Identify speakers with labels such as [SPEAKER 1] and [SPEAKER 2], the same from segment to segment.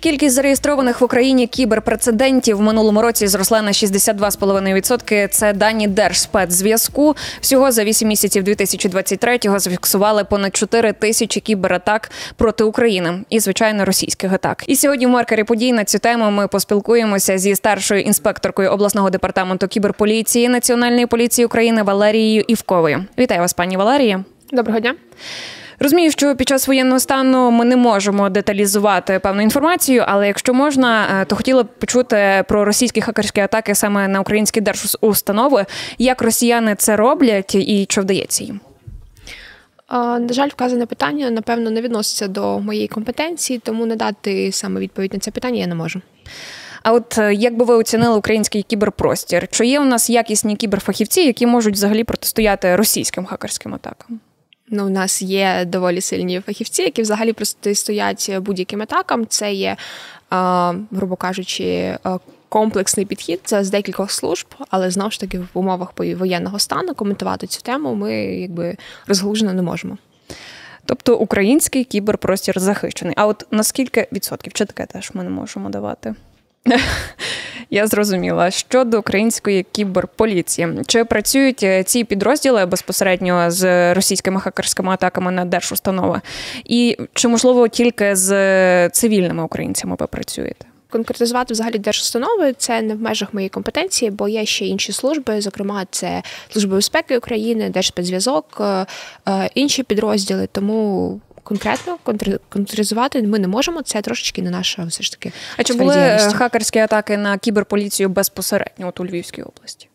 [SPEAKER 1] Кількість зареєстрованих в Україні кіберпрецедентів в минулому році зросла на 62,5%. Це дані Держспецзв'язку. Всього за 8 місяців 2023-го зафіксували понад 4 тисячі кібератак проти України і, звичайно, російських атак. І сьогодні в маркері подій на цю тему ми поспілкуємося зі старшою інспекторкою обласного департаменту кіберполіції Національної поліції України Валерією Івковою. Вітаю вас, пані Валерія.
[SPEAKER 2] Доброго дня.
[SPEAKER 1] Розумію, що під час воєнного стану ми не можемо деталізувати певну інформацію, але якщо можна, е, то хотіла б почути про російські хакерські атаки саме на українські держустанови. Як росіяни це роблять і що вдається їм?
[SPEAKER 2] На жаль, вказане питання напевно не відноситься до моєї компетенції, тому надати саме відповідь на це питання я не можу.
[SPEAKER 1] А от е, як би ви оцінили український кіберпростір? Чи є у нас якісні кіберфахівці, які можуть взагалі протистояти російським хакерським атакам?
[SPEAKER 2] Ну, у нас є доволі сильні фахівці, які взагалі протистоять будь-яким атакам. Це є, грубо кажучи, комплексний підхід це з декількох служб, але знову ж таки в умовах воєнного стану коментувати цю тему ми якби розглужено не можемо.
[SPEAKER 1] Тобто український кіберпростір захищений. А от наскільки відсотків чи таке теж ми не можемо давати? Я зрозуміла. Щодо української кіберполіції, чи працюють е, ці підрозділи безпосередньо з російськими хакерськими атаками на держустанови? І чи можливо тільки з цивільними українцями ви працюєте?
[SPEAKER 2] Конкретизувати взагалі держустанови це не в межах моєї компетенції, бо є ще інші служби, зокрема, це служба безпеки України, Держспецзв'язок, е, е, інші підрозділи. Тому конкретно конкретизувати ми не можемо. Це трошечки не наша все ж таки.
[SPEAKER 1] А чи були хакерські атаки на кіберполіцію безпосередньо от у Львівській області?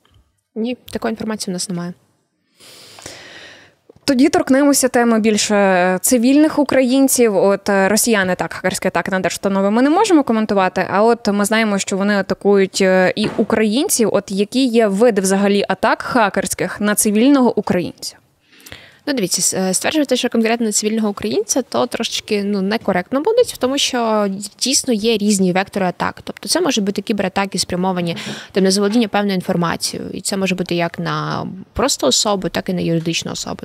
[SPEAKER 2] Ні, такої інформації у нас немає.
[SPEAKER 1] Тоді торкнемося теми більше цивільних українців. От е, росіяни так хакерські атаки на держустанови ми не можемо коментувати. А от ми знаємо, що вони атакують е, і українців. От які є види взагалі атак хакерських на цивільного українця?
[SPEAKER 2] Ну, дивіться, е, стверджувати, що конкретно цивільного українця, то трошечки ну некоректно буде, тому що дійсно є різні вектори атак. Тобто, це може бути кібератаки, спрямовані там на заволодіння певною інформацією, і це може бути як на просто особу, так і на юридичну особу.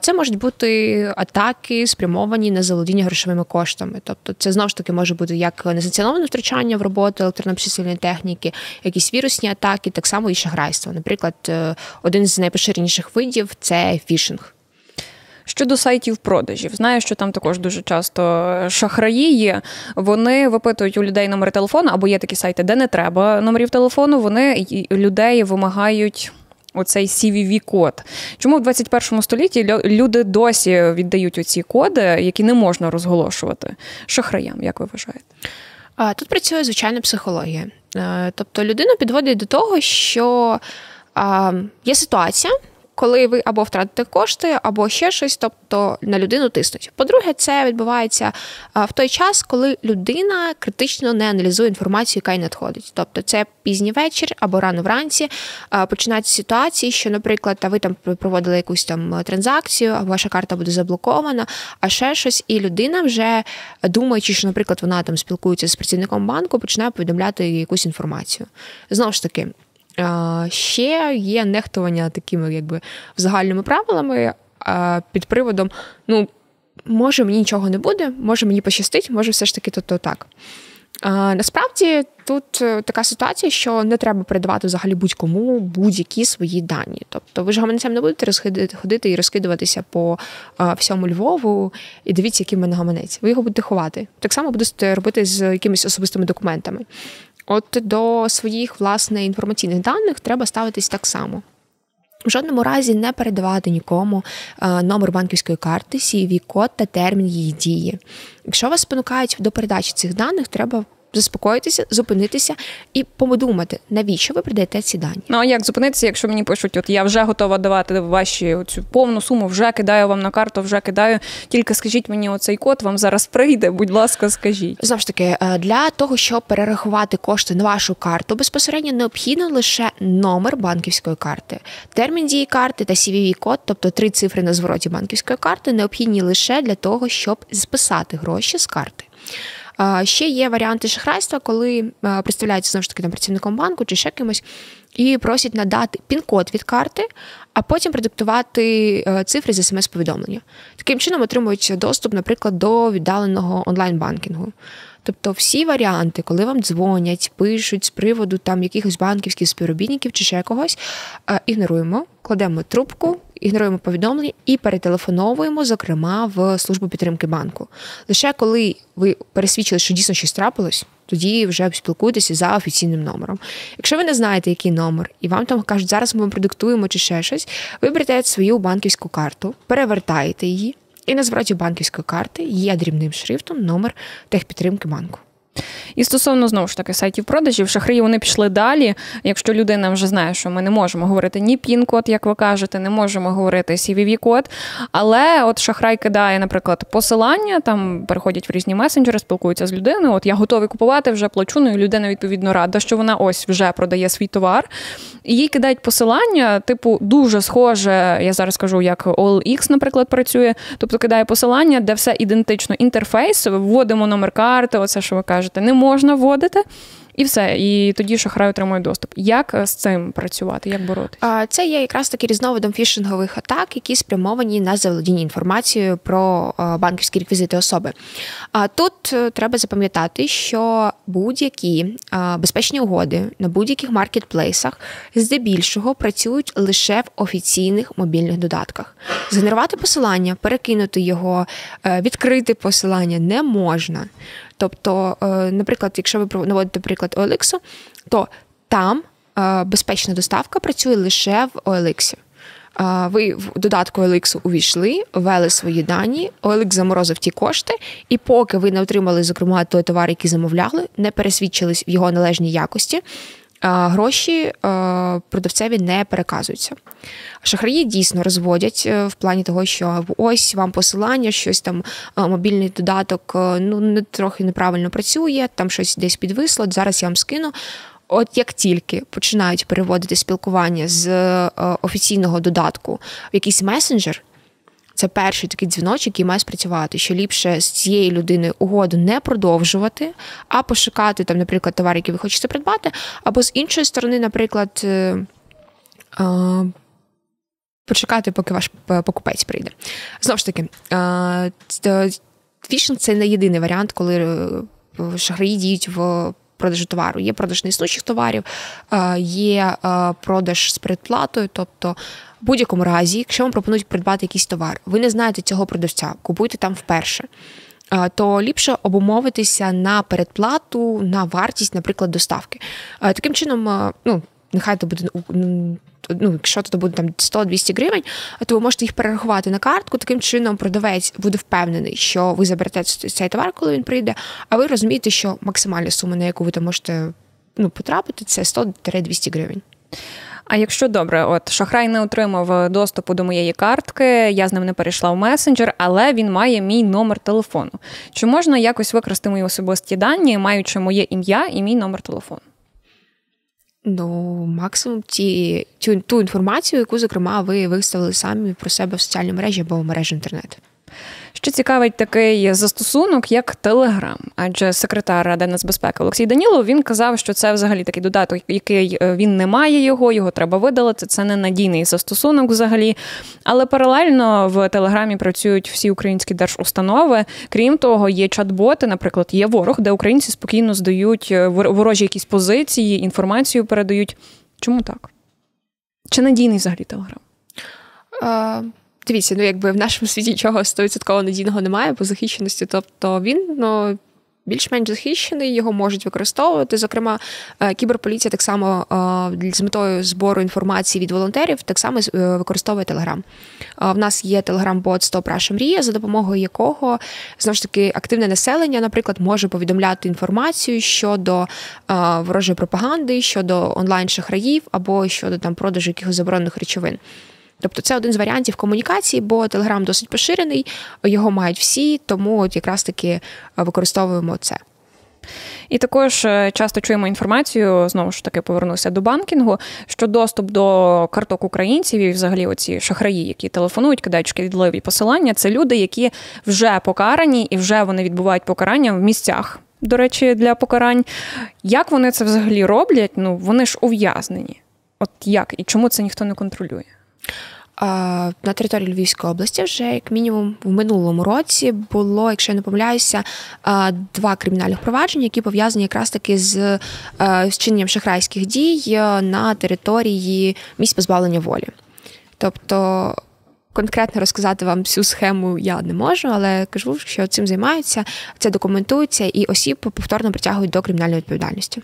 [SPEAKER 2] Це можуть бути атаки, спрямовані на заволодіння грошовими коштами. Тобто, це знову ж таки може бути як незаціноване втручання в роботу електронно-обчислювальної техніки, якісь вірусні атаки, так само і шахрайство. Наприклад, е, один з найпоширеніших видів це фішинг.
[SPEAKER 1] Щодо сайтів продажів, знаю, що там також дуже часто шахраї є. Вони випитують у людей номери телефону, або є такі сайти, де не треба номерів телефону. Вони людей вимагають. Оцей cvv код Чому в 21 столітті люди досі віддають оці коди, які не можна розголошувати шахраям, як ви вважаєте?
[SPEAKER 2] Тут працює звичайна психологія. Е, тобто людину підводить до того, що є ситуація, коли ви або втратите кошти, або ще щось, тобто на людину тиснуть. По-друге, це відбувається в той час, коли людина критично не аналізує інформацію, яка й надходить. Тобто, це пізній вечір або рано вранці починаються ситуації, що, наприклад, ви там проводили якусь там транзакцію, а ваша карта буде заблокована, а ще щось, і людина вже думаючи, що, наприклад, вона там спілкується з працівником банку, починає повідомляти якусь інформацію. Знову ж таки. Ще є нехтування такими, якби загальними правилами під приводом: ну, може, мені нічого не буде, може мені пощастить, може, все ж таки то, так. Насправді тут е, така ситуація, що не треба передавати взагалі будь-кому будь-які свої дані. Тобто ви ж гаманцем не будете ходити і розкидуватися по всьому Львову і дивіться, який в мене гаманець. Ви його будете ховати. Так само будете робити з якимись особистими документами. От до своїх власне інформаційних даних треба ставитись так само. В жодному разі не передавати нікому е, номер банківської карти, cv код та термін її дії. Якщо вас спонукають до передачі цих даних, треба заспокоїтися, зупинитися і подумати, навіщо ви придаєте ці дані.
[SPEAKER 1] Ну а як зупинитися, якщо мені пишуть, от я вже готова давати ваші цю повну суму, вже кидаю вам на карту, вже кидаю. Тільки скажіть мені, оцей код вам зараз прийде. Будь ласка, скажіть.
[SPEAKER 2] Знову ж таки, е, для того, щоб перерахувати кошти на вашу карту, безпосередньо необхідно лише номер банківської карти, термін дії карти та cvv код тобто три цифри на звороті банківської карти, необхідні лише для того, щоб списати гроші з карти. Ще є варіанти шахрайства, коли представляються знову ж таки там працівником банку чи ще кимось, і просять надати пін-код від карти, а потім продиктувати е, цифри з смс-повідомлення. Таким чином отримують доступ, наприклад, до віддаленого онлайн-банкінгу. Тобто, всі варіанти, коли вам дзвонять, пишуть з приводу там якихось банківських співробітників чи ще когось, е, ігноруємо, кладемо трубку, ігноруємо повідомлення і перетелефоновуємо, зокрема, в службу підтримки банку. Лише коли ви пересвідчили, що дійсно щось трапилось, тоді вже спілкуйтеся за офіційним номером. Якщо ви не знаєте, який номер, і вам там кажуть, зараз ми вам продиктуємо чи ще щось, ви берете свою банківську карту, перевертаєте її. І на звороті банківської карти є дрібним шрифтом номер техпідтримки банку.
[SPEAKER 1] І стосовно знову ж таки сайтів продажів, шахраї вони пішли далі. Якщо людина вже знає, що ми не можемо говорити ні пін-код, як ви кажете, не можемо говорити CVV-код. Але от шахрай кидає, наприклад, посилання, там переходять в різні месенджери, спілкуються з людиною. От я готовий купувати, вже плачу. Ну і людина відповідно рада, що вона ось вже продає свій товар. І їй кидають посилання, типу, дуже схоже, я зараз кажу, як OLX, наприклад, працює. Тобто кидає посилання, де все ідентично. Інтерфейс, вводимо номер карти, оце що ви кажете, не можна вводити. І все, і тоді шахрай отримує доступ. Як з цим працювати? Як боротися?
[SPEAKER 2] Це є якраз таки різновидом фішингових атак, які спрямовані на заволодіння інформацією про банківські реквізити особи. А тут е, треба запам'ятати, що будь-які безпечні угоди на будь-яких маркетплейсах здебільшого працюють лише в офіційних мобільних додатках. Згенерувати посилання, перекинути його, е, відкрити посилання не можна. Тобто, е, наприклад, якщо ви наводите приклад OLX, то там е, безпечна доставка працює лише в OLX. Е, ви в додатку OLX увійшли, ввели свої дані, OLX заморозив ті кошти, і поки ви не отримали, зокрема, той товар, який замовляли, не пересвідчились в його належній якості, гроші продавцеві не переказуються. Шахраї дійсно розводять е, в плані того, що ось вам посилання, щось там е, мобільний додаток е, ну не трохи неправильно працює, там щось десь підвисло. Зараз я вам скину. От як тільки починають переводити спілкування з офіційного додатку в якийсь месенджер. Це перший такий дзвіночок, який має спрацювати, що ліпше з цією людиною угоду не продовжувати, а пошукати там, наприклад, товар, який ви хочете придбати, або з іншої сторони, наприклад, почекати, поки ваш покупець прийде. Знову ж таки, фішинг це не єдиний варіант, коли е, шахраї діють в продажу товару. Є продаж неіснучих товарів, є продаж з предплатою, тобто. В будь-якому разі, якщо вам пропонують придбати якийсь товар, ви не знаєте цього продавця, купуйте там вперше, то ліпше обумовитися на передплату, на вартість, наприклад, доставки. Таким чином, ну нехай це буде ну, якщо то буде там 100-200 гривень, то ви можете їх перерахувати на картку. Таким чином, продавець буде впевнений, що ви заберете цей товар, коли він прийде. А ви розумієте, що максимальна сума, на яку ви там можете ну, потрапити, це 100-200 гривень.
[SPEAKER 1] А якщо добре, от шахрай не отримав доступу до моєї картки, я з ним не перейшла в месенджер, але він має мій номер телефону. Чи можна якось використати мої особисті дані, маючи моє ім'я і мій номер телефону?
[SPEAKER 2] Ну, максимум ті, ту, ту інформацію, яку, зокрема, ви виставили самі про себе в соціальній мережі або в мережі інтернету.
[SPEAKER 1] Що цікавить такий застосунок, як Телеграм, адже секретар Ради нацбезпеки Олексій Данілов він казав, що це взагалі такий додаток, який е, він не має його, його треба видалити. Це не надійний застосунок взагалі. Але паралельно в Телеграмі працюють всі українські держустанови. Крім того, є чат-боти, наприклад, є ворог, де українці спокійно здають е, ворожі якісь позиції, інформацію передають. Чому так? Чи надійний взагалі Телеграм?
[SPEAKER 2] Дивіться, ну якби в нашому світі нічого 100% надійного немає по захищеності. Тобто він ну, більш-менш захищений, його можуть використовувати. Зокрема, е, кіберполіція так само е, з метою збору інформації від волонтерів так само е, використовує Телеграм. В нас є телеграм-бот «Стоп Раша Мрія, за допомогою якого знову ж таки активне населення, наприклад, може повідомляти інформацію щодо ворожої пропаганди, щодо онлайн-шахраїв або щодо там продажу якихось заборонених речовин. Тобто це один з варіантів комунікації, бо Телеграм досить поширений, його мають всі, тому от якраз таки е, використовуємо це.
[SPEAKER 1] І також е, часто чуємо інформацію, знову ж таки повернуся до банкінгу, що доступ до карток українців і взагалі оці шахраї, які телефонують, кидають шкідливі посилання, це люди, які вже покарані і вже вони відбувають покарання в місцях. До речі, для покарань. Як вони це взагалі роблять? Ну вони ж ув'язнені. От як і чому це ніхто не контролює?
[SPEAKER 2] На території Львівської області вже як мінімум в минулому році було, якщо я не помиляюся, два кримінальних провадження, які пов'язані якраз таки з вчиненням шахрайських дій на території місць позбавлення волі. Тобто конкретно розказати вам всю схему я не можу, але кажу, що цим займаються, це документується і осіб повторно притягують до кримінальної відповідальності.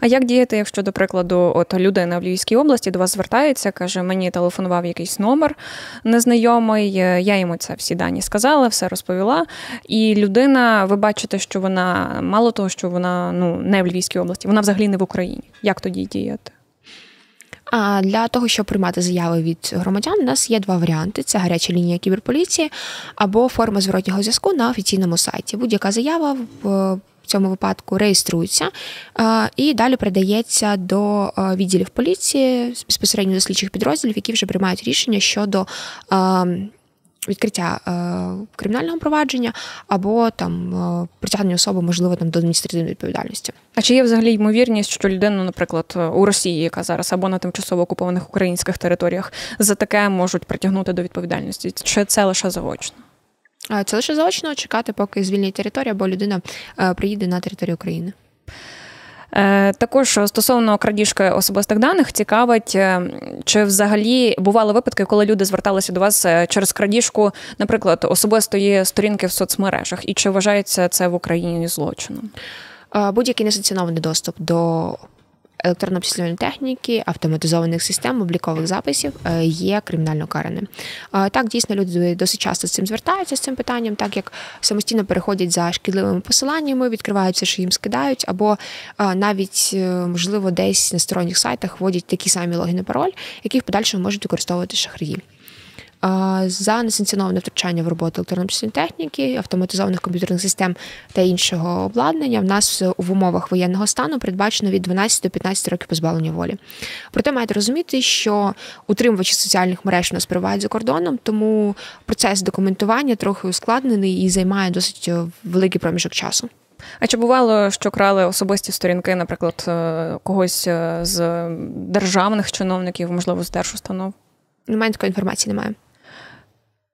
[SPEAKER 1] А як діяти, якщо, до прикладу, от людина в Львівській області до вас звертається, каже, мені телефонував якийсь номер незнайомий, я йому це всі дані сказала, все розповіла. І людина, ви бачите, що вона мало того, що вона ну не в Львівській області, вона взагалі не в Україні. Як тоді діяти?
[SPEAKER 2] А для того, щоб приймати заяви від громадян, у нас є два варіанти: це гаряча лінія кіберполіції або форма зворотнього зв'язку на офіційному сайті. Будь-яка заява в цьому випадку реєструється і далі передається до відділів поліції безпосередньо до слідчих підрозділів, які вже приймають рішення щодо відкриття е, кримінального провадження або там е, притягнення особи, можливо, там до адміністративної відповідальності.
[SPEAKER 1] А чи є взагалі ймовірність, що людину, наприклад, у Росії, яка зараз або на тимчасово окупованих українських територіях, за таке можуть притягнути до відповідальності? Чи це лише заочно?
[SPEAKER 2] Це лише заочно чекати, поки звільнять територію, або людина е, приїде на територію України.
[SPEAKER 1] Е, також стосовно крадіжки особистих даних цікавить, е, чи взагалі бували випадки, коли люди зверталися до вас е, через крадіжку, наприклад, особистої сторінки в соцмережах, і чи вважається це в Україні злочином?
[SPEAKER 2] Будь-який несанкціонований доступ до електронно-обчислювальної техніки, автоматизованих систем, облікових записів е, є кримінально караним. Так, дійсно, люди досить часто з цим звертаються з цим питанням, так як самостійно переходять за шкідливими посиланнями, відкриваються, що їм скидають, або навіть, е, можливо, десь на сторонніх сайтах вводять такі самі логіни пароль, які в подальшому можуть використовувати шахраї за несанкціоноване втручання в роботу електронної техніки, автоматизованих комп'ютерних систем та іншого обладнання в нас в умовах воєнного стану передбачено від 12 до 15 років позбавлення волі. Проте маєте розуміти, що утримувачі соціальних мереж у нас перебувають за кордоном, тому процес документування трохи ускладнений і займає досить великий проміжок часу.
[SPEAKER 1] А чи бувало, що крали особисті сторінки, наприклад, е, когось е, з державних чиновників, можливо, з держустанов?
[SPEAKER 2] Немає такої інформації, немає.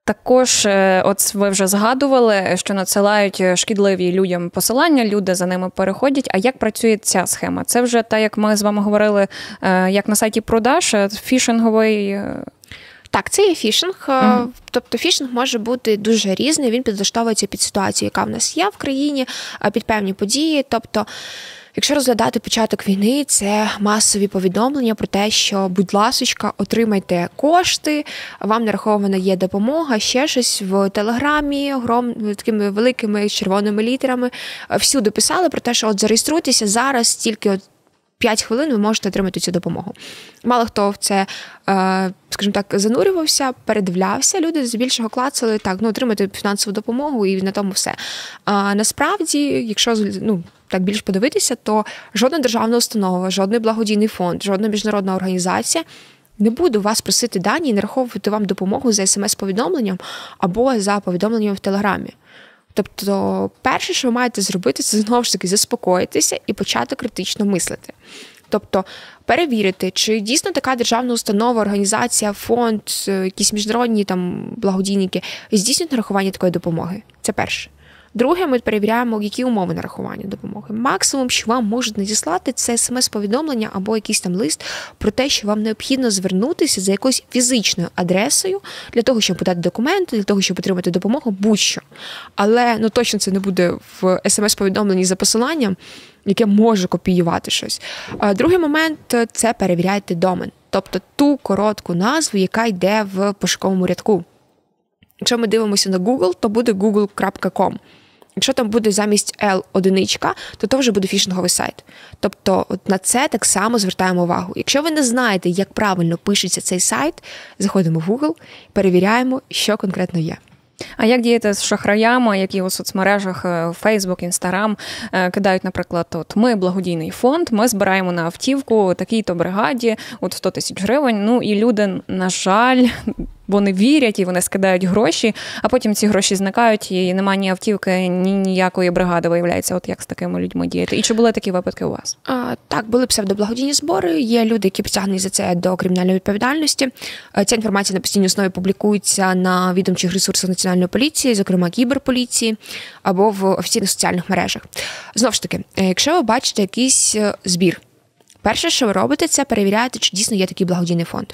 [SPEAKER 1] Також, е, от ви вже згадували, що надсилають е, шкідливі людям посилання, люди за ними переходять. А як працює ця схема? Це вже так, як ми з вами говорили, е, як на сайті продаж, фішинговий.
[SPEAKER 2] Так, це є фішинг. Mm-hmm. Тобто фішинг може бути дуже різний. Він підлаштовується під ситуацію, яка в нас є в країні, під певні події. Тобто. Якщо розглядати початок війни, це масові повідомлення про те, що, будь ласочка, отримайте кошти, вам нарахована є допомога, ще щось в телеграмі, прям такими великими червоними літерами. Всюди писали про те, що от зареєструйтеся зараз, тільки от 5 хвилин ви можете отримати цю допомогу. Мало хто в це, е, скажімо так, занурювався, передивлявся. Люди здебільшого клацали так, ну отримати фінансову допомогу і на тому все. А насправді, якщо ну, так більш подивитися, то жодна державна установа, жодний благодійний фонд, жодна міжнародна організація. Не буде вас просити дані і нараховувати вам допомогу за смс-повідомленням або за повідомленням в Телеграмі. Тобто, перше, що ви маєте зробити, це знову ж таки заспокоїтися і почати критично мислити. Тобто перевірити, чи дійсно така державна установа, організація, фонд, е, якісь міжнародні там благодійники здійснюють нарахування такої допомоги. Це перше. Друге, ми перевіряємо, які умови нарахування допомоги. Максимум, що вам можуть надіслати, це смс-повідомлення або якийсь там лист про те, що вам необхідно звернутися за якоюсь фізичною адресою для того, щоб подати документи, для того, щоб отримати допомогу, будь-що. Але ну точно це не буде в смс-повідомленні за посиланням, яке може копіювати щось. Другий момент це перевіряйте домен, тобто ту коротку назву, яка йде в пошуковому рядку. Якщо ми дивимося на Google, то буде google.com. Якщо там буде замість L одиничка, то то вже буде фішинговий сайт. Тобто, от на це так само звертаємо увагу. Якщо ви не знаєте, як правильно пишеться цей сайт, заходимо в Google, перевіряємо, що конкретно є.
[SPEAKER 1] А як діяти з шахраями, які у соцмережах Facebook, Instagram кидають, наприклад, от ми благодійний фонд, ми збираємо на автівку такій-то бригаді, от 100 тисяч гривень. Ну і люди, на жаль, вони вірять і вони скидають гроші, а потім ці гроші зникають, і немає ні автівки, ні ніякої бригади виявляється. От як з такими людьми діяти? І чи були такі випадки у вас?
[SPEAKER 2] А, Так, були псевдоблагодійні збори. Є люди, які притягнені за це до кримінальної відповідальності. Е, Ця інформація на постійній основі публікується на відомчих ресурсах національної поліції, зокрема кіберполіції, або в офіційних соціальних мережах. Знову ж таки, е, якщо ви бачите якийсь е, збір. Перше, що ви робите, це перевіряєте, чи дійсно є такий благодійний фонд.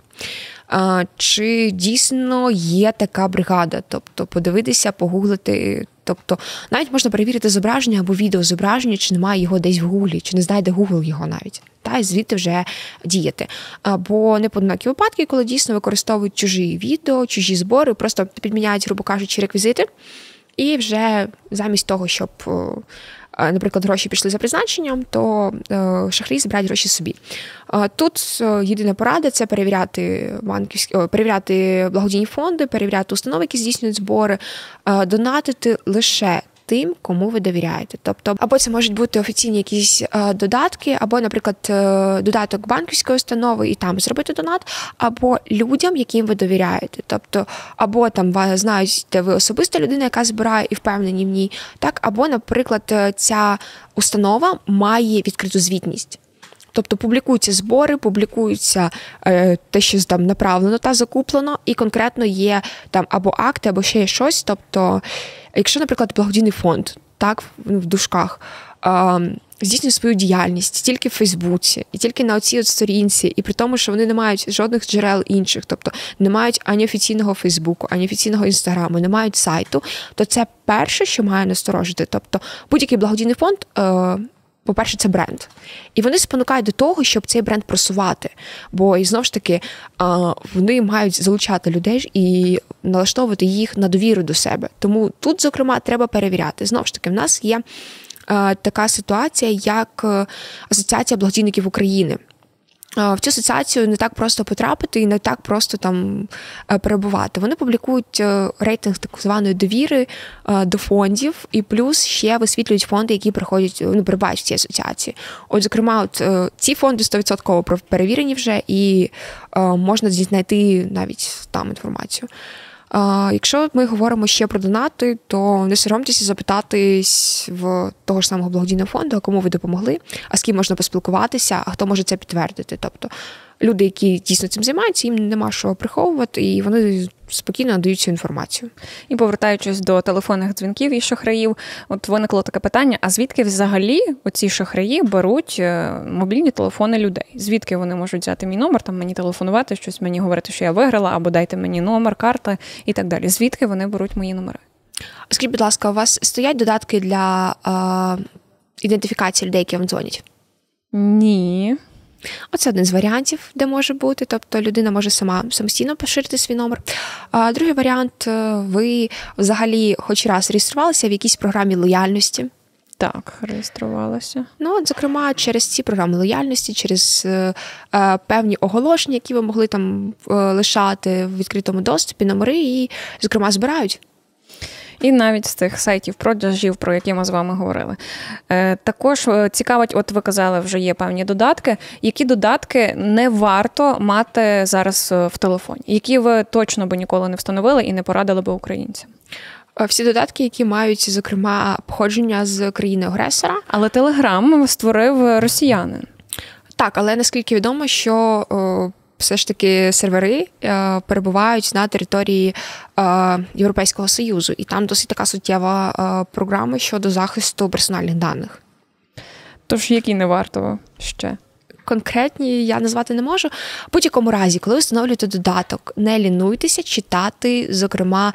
[SPEAKER 2] Чи дійсно є така бригада? Тобто подивитися, погуглити. Тобто, навіть можна перевірити зображення або відео зображення, чи немає його десь в гуглі, чи не знайде Google його навіть. Та і звідти вже діяти. Або неподнакі випадки, коли дійсно використовують чужі відео, чужі збори, просто підміняють, грубо кажучи, реквізити, і вже замість того, щоб наприклад, гроші пішли за призначенням, то е, шахрі збирають гроші собі. Тут е, єдина порада це перевіряти банківські перевіряти благодійні фонди, перевіряти установи, які здійснюють збори, донатити лише тим, кому ви довіряєте. Тобто, або це можуть бути офіційні якісь е, додатки, або, наприклад, е, додаток банківської установи і там зробити донат, або людям, яким ви довіряєте. Тобто, або там вас знають, де ви особиста людина, яка збирає і впевнені в ній, так, або, наприклад, е, ця установа має відкриту звітність. Тобто публікуються збори, публікуються е, те, що там направлено та закуплено, і конкретно є там або акти, або ще щось. Тобто, якщо, наприклад, благодійний фонд, так в дужках, е, здійснює свою діяльність тільки в Фейсбуці, і тільки на оцій от сторінці, і при тому, що вони не мають жодних джерел інших, тобто не мають ані офіційного Фейсбуку, ані офіційного інстаграму, не мають сайту, то це перше, що має насторожити. Тобто будь-який благодійний фонд. Е, по-перше, це бренд. І вони спонукають до того, щоб цей бренд просувати. Бо і знову ж таки вони мають залучати людей і налаштовувати їх на довіру до себе. Тому тут, зокрема, треба перевіряти. Знову ж таки, в нас є така ситуація, як е, Асоціація благодійників України. В цю асоціацію не так просто потрапити і не так просто там е, перебувати. Вони публікують е, рейтинг так званої довіри е, до фондів, і плюс ще висвітлюють фонди, які приходять ну, перебувають в цій асоціації. От, зокрема, от ці фонди 100% перевірені вже, і можна знайти навіть там інформацію. Якщо ми говоримо ще про донати, то не соромтеся запитатись в того ж самого благодійного фонду, кому ви допомогли, а з ким можна поспілкуватися, а хто може це підтвердити. Тобто люди, які дійсно цим займаються, їм нема що приховувати, і вони спокійно надають цю інформацію.
[SPEAKER 1] І повертаючись до телефонних дзвінків і шахраїв, от виникло таке питання: а звідки взагалі оці шахраї беруть е, мобільні телефони людей? Звідки вони можуть взяти мій номер, там мені телефонувати, щось мені говорити, що я виграла, або дайте мені номер, карта і так далі. Звідки вони беруть мої номери?
[SPEAKER 2] Скажіть, будь ласка, у вас стоять додатки для е, ідентифікації людей, які вам дзвонять?
[SPEAKER 1] Ні.
[SPEAKER 2] Оце один з варіантів, де може бути. Тобто людина може сама самостійно поширити свій номер. А другий варіант е, ви взагалі хоч раз реєструвалися в якійсь програмі лояльності.
[SPEAKER 1] Так, реєструвалася.
[SPEAKER 2] Ну, от, зокрема, через ці програми лояльності, через е, е, певні оголошення, які ви могли там е, лишати в відкритому доступі, номери і, зокрема, збирають
[SPEAKER 1] і навіть з тих сайтів продажів, про які ми з вами говорили. Е, також е, цікавить, от ви казали, вже є певні додатки. Які додатки не варто мати зараз е, в телефоні, які ви точно би ніколи не встановили і не порадили би українцям?
[SPEAKER 2] Всі додатки, які мають, зокрема, походження з країни агресора.
[SPEAKER 1] Але Телеграм створив росіянин.
[SPEAKER 2] Так, але наскільки відомо, що все ж таки сервери е, перебувають на території е, Європейського союзу, і там досить така суттєва е, програма щодо захисту персональних даних.
[SPEAKER 1] Тож які не варто ще?
[SPEAKER 2] Конкретні я назвати не можу. В будь-якому разі, коли ви встановлюєте додаток, не лінуйтеся читати, зокрема,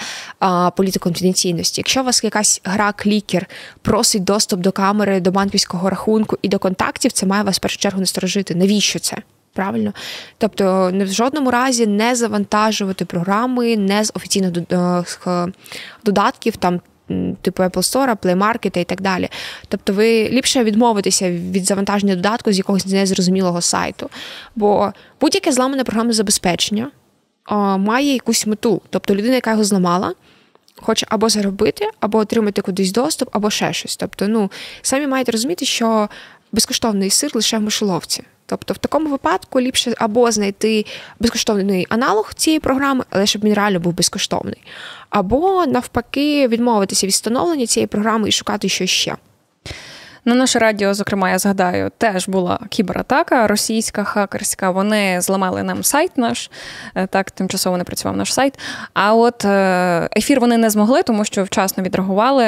[SPEAKER 2] політику конфіденційності. Якщо у вас якась гра клікер просить доступ до камери, до банківського рахунку і до контактів, це має вас в першу чергу насторожити. Навіщо це? Правильно, тобто в жодному разі не завантажувати програми не з офіційних е, додатків, там типу Apple Store, Play Market і так далі. Тобто, ви ліпше відмовитеся від завантаження додатку з якогось незрозумілого сайту. Бо будь-яке зламане програмне забезпечення має якусь мету. Тобто людина, яка його зламала, хоче або заробити, або отримати кудись доступ, або ще щось. Тобто, ну самі маєте розуміти, що безкоштовний сир лише в мишоловці. Тобто, в такому випадку ліпше або знайти безкоштовний аналог цієї програми, але щоб він реально був безкоштовний, або навпаки відмовитися від встановлення цієї програми і шукати щось ще.
[SPEAKER 1] На наше радіо, зокрема, я згадаю, теж була кібератака російська хакерська. Вони зламали нам сайт наш, е, так тимчасово не працював наш сайт. А от е, ефір вони не змогли, тому що вчасно відреагували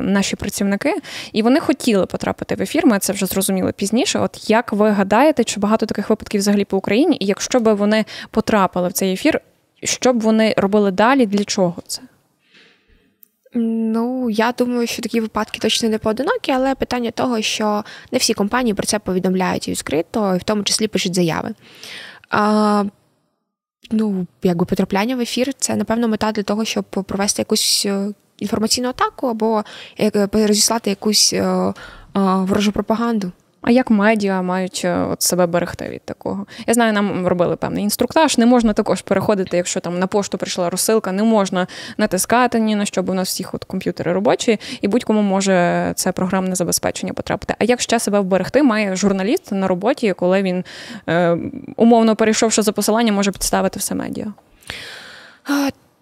[SPEAKER 1] наші працівники, і вони хотіли потрапити в ефір. Ми це вже зрозуміли пізніше. От як ви гадаєте, чи багато таких випадків взагалі по Україні? І якщо б вони потрапили в цей ефір, що б вони робили далі? Для чого це?
[SPEAKER 2] Ну, я думаю, що такі випадки точно не поодинокі, але питання того, що не всі компанії про це повідомляють відкрито, і в тому числі пишуть заяви. А, Ну, якби потрапляння в ефір це, напевно, мета для того, щоб провести якусь е, інформаційну атаку або е, розіслати якусь е, ворожу пропаганду.
[SPEAKER 1] А як медіа мають е, от себе берегти від такого? Я знаю, нам робили певний інструктаж. Не можна також переходити, якщо там на пошту прийшла розсилка, не можна натискати ні на що, бо у нас всіх от комп'ютери робочі, і будь-кому може це програмне забезпечення потрапити. А як ще себе вберегти, має журналіст на роботі, коли він е, умовно перейшовши за посилання, може підставити все медіа?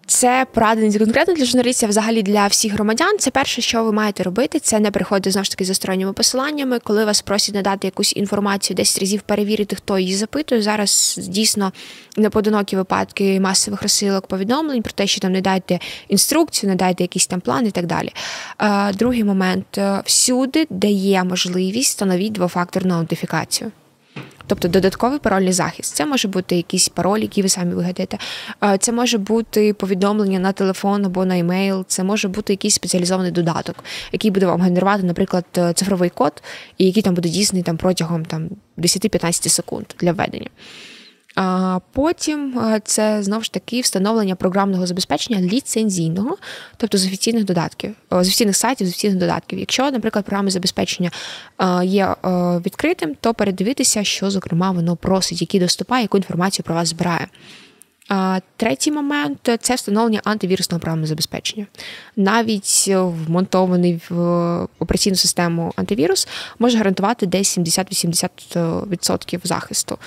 [SPEAKER 2] Це порада не конкретно для журналістів, а взагалі для всіх громадян. Це перше, що ви маєте робити, це не приходити знову ж таки за сторонніми посиланнями, коли вас просять надати якусь інформацію, 10 разів перевірити, хто її запитує. Зараз дійсно непоодинокі випадки масових розсилок повідомлень про те, що там не дайте інструкцію, не дайте якийсь там план і так далі. Другий момент всюди, де є можливість, встановіть двофакторну аутентифікацію. Тобто додатковий парольний захист. Це може бути якийсь пароль, який ви самі вигадаєте. Це може бути повідомлення на телефон або на емейл, це може бути якийсь спеціалізований додаток, який буде вам генерувати, наприклад, цифровий код, і який там буде дійсний там протягом там 10-15 секунд для введення. А потім це знову ж таки встановлення програмного забезпечення ліцензійного, тобто з офіційних додатків, з офіційних сайтів, з офіційних додатків. Якщо, наприклад, програмне забезпечення є відкритим, то передивитися, що зокрема воно просить, які доступає, яку інформацію про вас збирає. Третій момент це встановлення антивірусного програмного забезпечення. Навіть вмонтований в операційну систему антивірус може гарантувати десь 70-80% захисту.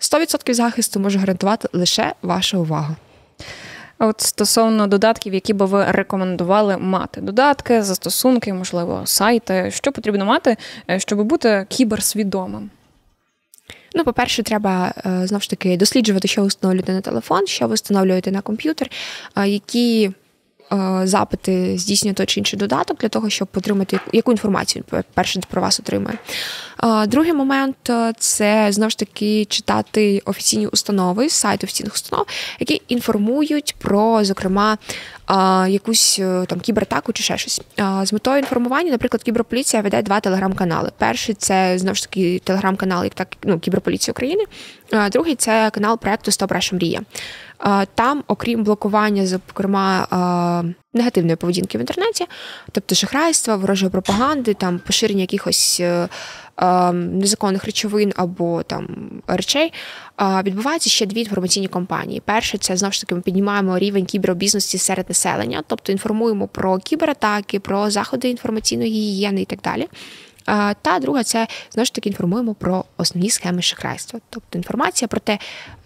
[SPEAKER 2] 100% захисту може гарантувати лише ваша увага.
[SPEAKER 1] От стосовно додатків, які би ви рекомендували мати: додатки, застосунки, можливо, сайти. Що потрібно мати, е, щоб бути кіберсвідомим?
[SPEAKER 2] Ну, по-перше, треба е, знову ж таки досліджувати, що ви встановлюєте на телефон, що ви встановлюєте на комп'ютер, які Е, запити здійснює той чи інший додаток для того, щоб отримати яку інформацію перше про вас отримує. Е, другий момент е, це знову ж таки читати офіційні установи, сайти офіційних установ, які інформують про, зокрема, якусь там кібератаку чи ще щось. З метою інформування, наприклад, кіберполіція веде два телеграм-канали. Перший це знову ж таки телеграм-канал, як так ну, Кіберполіція України. Другий це канал проекту Стоп Раша Мрія. Там, окрім блокування, зокрема негативної поведінки в інтернеті, тобто шахрайства, ворожої пропаганди, там поширення якихось е, незаконних речовин або там речей, відбуваються ще дві інформаційні кампанії. Перше, це знову ж таки ми піднімаємо рівень кіберобізнесті серед населення, тобто інформуємо про кібератаки, про заходи інформаційної гігієни і так далі. Та друга це знову ж таки інформуємо про основні схеми шахрайства, тобто інформація про те,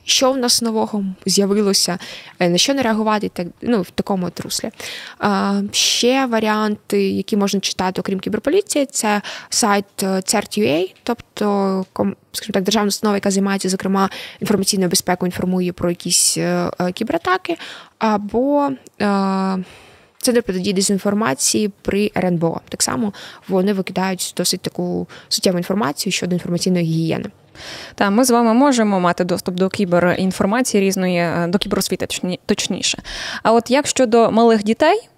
[SPEAKER 2] що в нас нового з'явилося, е, на що не реагувати, так ну в такому руслі. Ще варіанти, які можна читати, окрім кіберполіції, це сайт е, CERT.ua, тобто скажімо так, державна установа, яка займається, зокрема, інформаційною безпекою, інформує про якісь е, кібератаки, або Центр протидії дезінформації при РНБО. Так само вони викидають досить таку суттєву інформацію щодо інформаційної гігієни.
[SPEAKER 1] Та ми з вами можемо мати доступ до кіберінформації різної, е, до кіберосвіти точніше. А от як щодо малих дітей,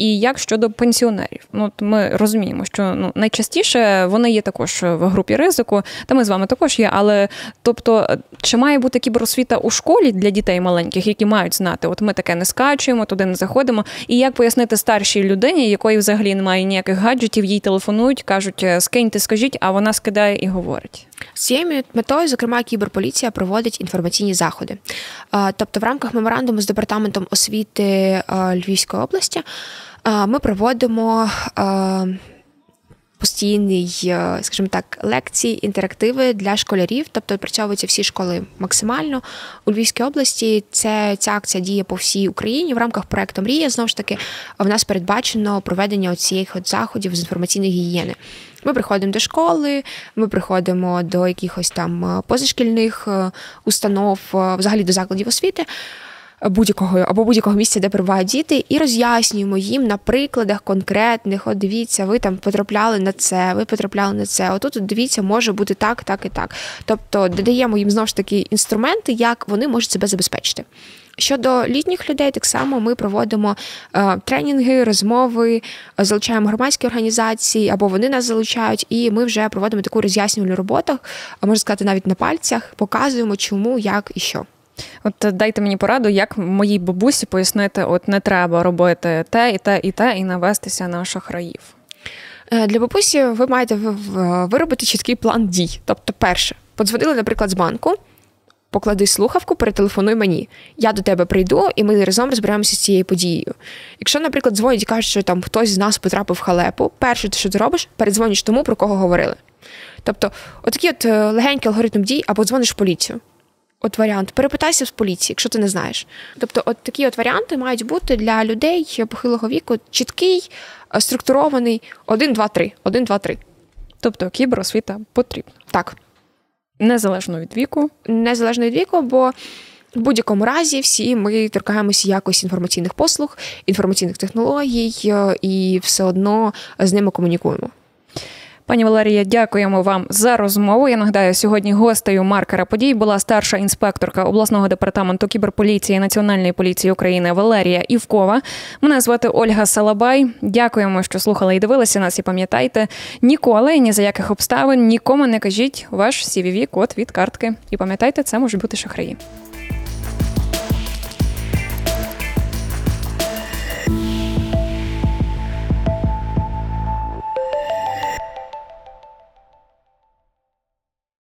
[SPEAKER 1] і як щодо пенсіонерів, ну от ми розуміємо, що ну найчастіше вони є також в групі ризику, та ми з вами також є. Але тобто, чи має бути кіберосвіта у школі для дітей маленьких, які мають знати, от ми таке не скачуємо, туди не заходимо. І як пояснити старшій людині, якої взагалі немає ніяких гаджетів, їй телефонують, кажуть, «Е, скиньте, скажіть, а вона скидає і говорить.
[SPEAKER 2] З цією метою, зокрема, кіберполіція проводить інформаційні заходи. Тобто, в рамках меморандуму з департаментом освіти Львівської області ми проводимо постійний, е, скажімо так, лекції, інтерактиви для школярів, тобто відпрацьовуються всі школи максимально у Львівській області. Це ця акція діє по всій Україні в рамках проекту Мрія. Знову ж таки, в нас передбачено проведення от заходів з інформаційної гігієни. Ми приходимо до школи, ми приходимо до якихось там позашкільних е, установ, е, взагалі до закладів освіти будь-якого або будь-якого місця, де перебувають діти, і роз'яснюємо їм на прикладах конкретних. От дивіться, ви там потрапляли на це, ви потрапляли на це. Отут от дивіться, може бути так, так і так. Тобто додаємо їм знову ж таки інструменти, як вони можуть себе забезпечити. Щодо літніх людей, так само ми проводимо е, тренінги, розмови, е, залучаємо громадські організації або вони нас залучають, і ми вже проводимо таку роз'яснювальну роботу, можна сказати, навіть на пальцях, показуємо, чому, як і що.
[SPEAKER 1] От дайте мені пораду, як моїй бабусі пояснити, от не треба робити те і те, і те, і навестися на шахраїв.
[SPEAKER 2] Е, Для бабусі ви маєте виробити чіткий план дій. Тобто, перше, подзвонили, наприклад, з банку, поклади слухавку, перетелефонуй мені. Я до тебе прийду, і ми разом розберемося з цією подією. Якщо, наприклад, дзвонять і кажуть, що там хтось з нас потрапив в халепу, перше, що ти робиш, передзвониш тому, про кого говорили. Тобто, отакий от е, легенький алгоритм дій, або дзвониш в поліцію. От варіант. Перепитайся з поліції, якщо ти не знаєш. Тобто, от такі от варіанти мають бути для людей похилого віку чіткий, е, структурований 1, 2, 3. 1, 2, 3.
[SPEAKER 1] Тобто кіберосвіта потрібна.
[SPEAKER 2] Так.
[SPEAKER 1] Незалежно від віку.
[SPEAKER 2] Незалежно від віку, бо в будь-якому разі всі ми торкаємося якось інформаційних послуг, інформаційних технологій е, і все одно з ними комунікуємо.
[SPEAKER 1] Пані Валерія, дякуємо вам за розмову. Я нагадаю, сьогодні гостею маркера подій була старша інспекторка обласного департаменту кіберполіції Національної поліції України Валерія Івкова. Мене звати Ольга Салабай. Дякуємо, що слухали і дивилися нас. І пам'ятайте, ніколи ні за яких обставин нікому не кажіть ваш cvv код від картки. І пам'ятайте, це можуть бути шахраї.